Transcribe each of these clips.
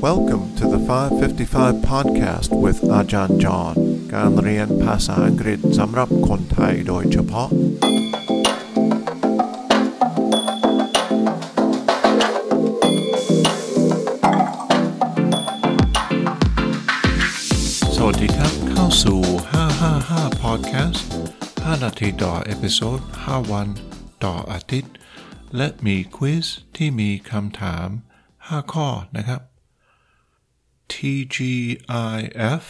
Welcome to the 555 podcast with อาจารย์จอห์นการเรียนภาษาอังกฤษสำหรับคนไทยโดยเฉพาะ สวัสดีครับ เข้าสู่ 555 podcast 5 นาทีต่อเอพิโซด 5 วันต่ออาทิตย์ และมีควิสที่มีคำถาม 5 ข้อนะครับ TGIF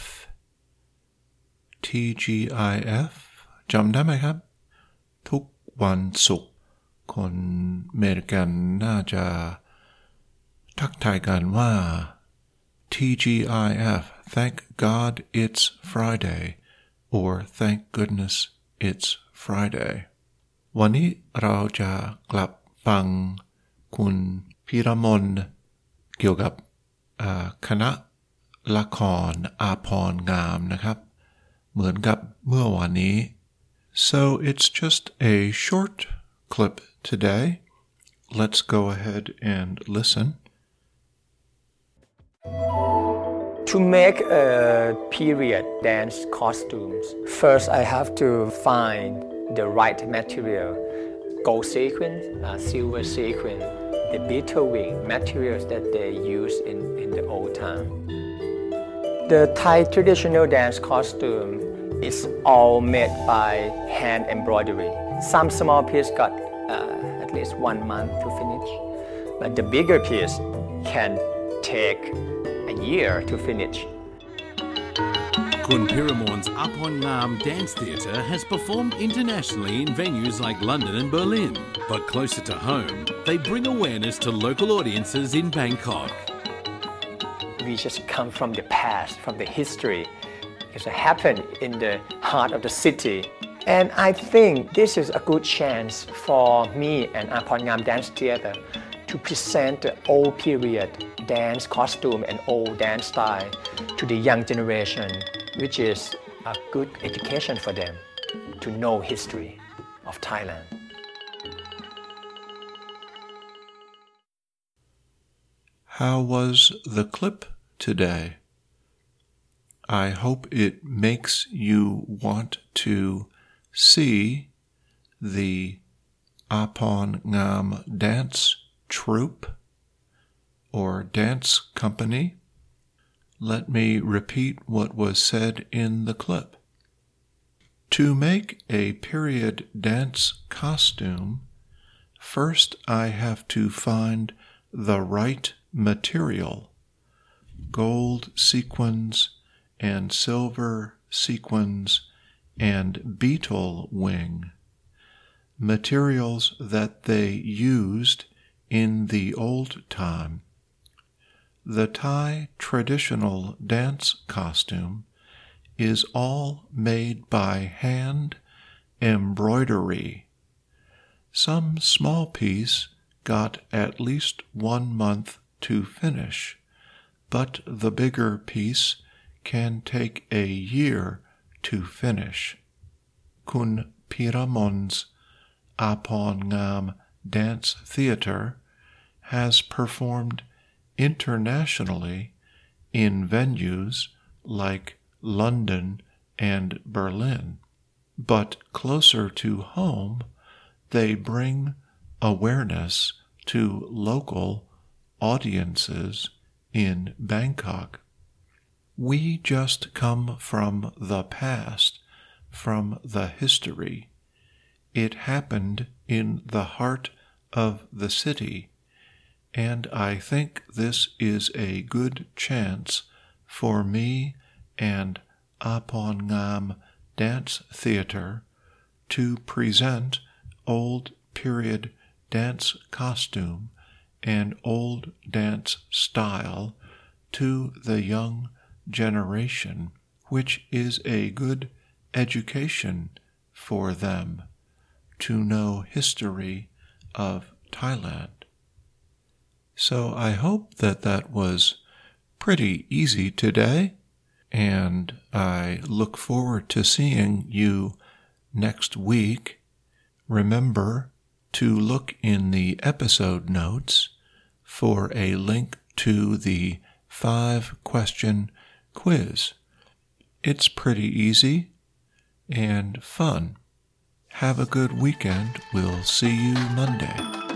TGIF จำได้ไหมครับ ทุกวันศุกร์คนอเมริกันน่าจะทักทายกันว่า TGIF Thank God it's Friday or Thank goodness it's Friday วันนี้เราจะกลับฟังคุณพิรมนเกี่ยวกับคณะ ละครอาพรงามนะครับ เหมือนกับเมื่อวานนี้ so it's just a short clip today let's go ahead and listen To make a period dance costumes, first I have to find the right material. Gold sequin, uh, silver sequin, the beetle wing materials that they use in, in the old time. The Thai traditional dance costume is all made by hand embroidery. Some small piece got uh, at least one month to finish, but the bigger piece can take a year to finish. Kun Piramon's Apongam Dance Theatre has performed internationally in venues like London and Berlin. But closer to home, they bring awareness to local audiences in Bangkok. We just come from the past, from the history. It happened in the heart of the city. And I think this is a good chance for me and Apongam Dance Theatre to present the old period dance costume and old dance style to the young generation, which is a good education for them to know history of Thailand. How was the clip today? I hope it makes you want to see the Apon Ngam dance troupe or dance company. Let me repeat what was said in the clip. To make a period dance costume, first I have to find the right material gold sequins and silver sequins and beetle wing, materials that they used in the old time. The Thai traditional dance costume is all made by hand embroidery. Some small piece got at least one month to finish, but the bigger piece can take a year to finish. Kun Piramon's Apongam Dance Theatre has performed internationally in venues like London and Berlin. But closer to home, they bring awareness to local audiences in Bangkok. We just come from the past, from the history. It happened in the heart of the city, and I think this is a good chance for me and Apongam Dance Theatre to present old period dance costume and old dance style to the young generation, which is a good education for them to know history of Thailand. So I hope that that was pretty easy today, and I look forward to seeing you next week. Remember to look in the episode notes for a link to the five question quiz. It's pretty easy and fun. Have a good weekend. We'll see you Monday.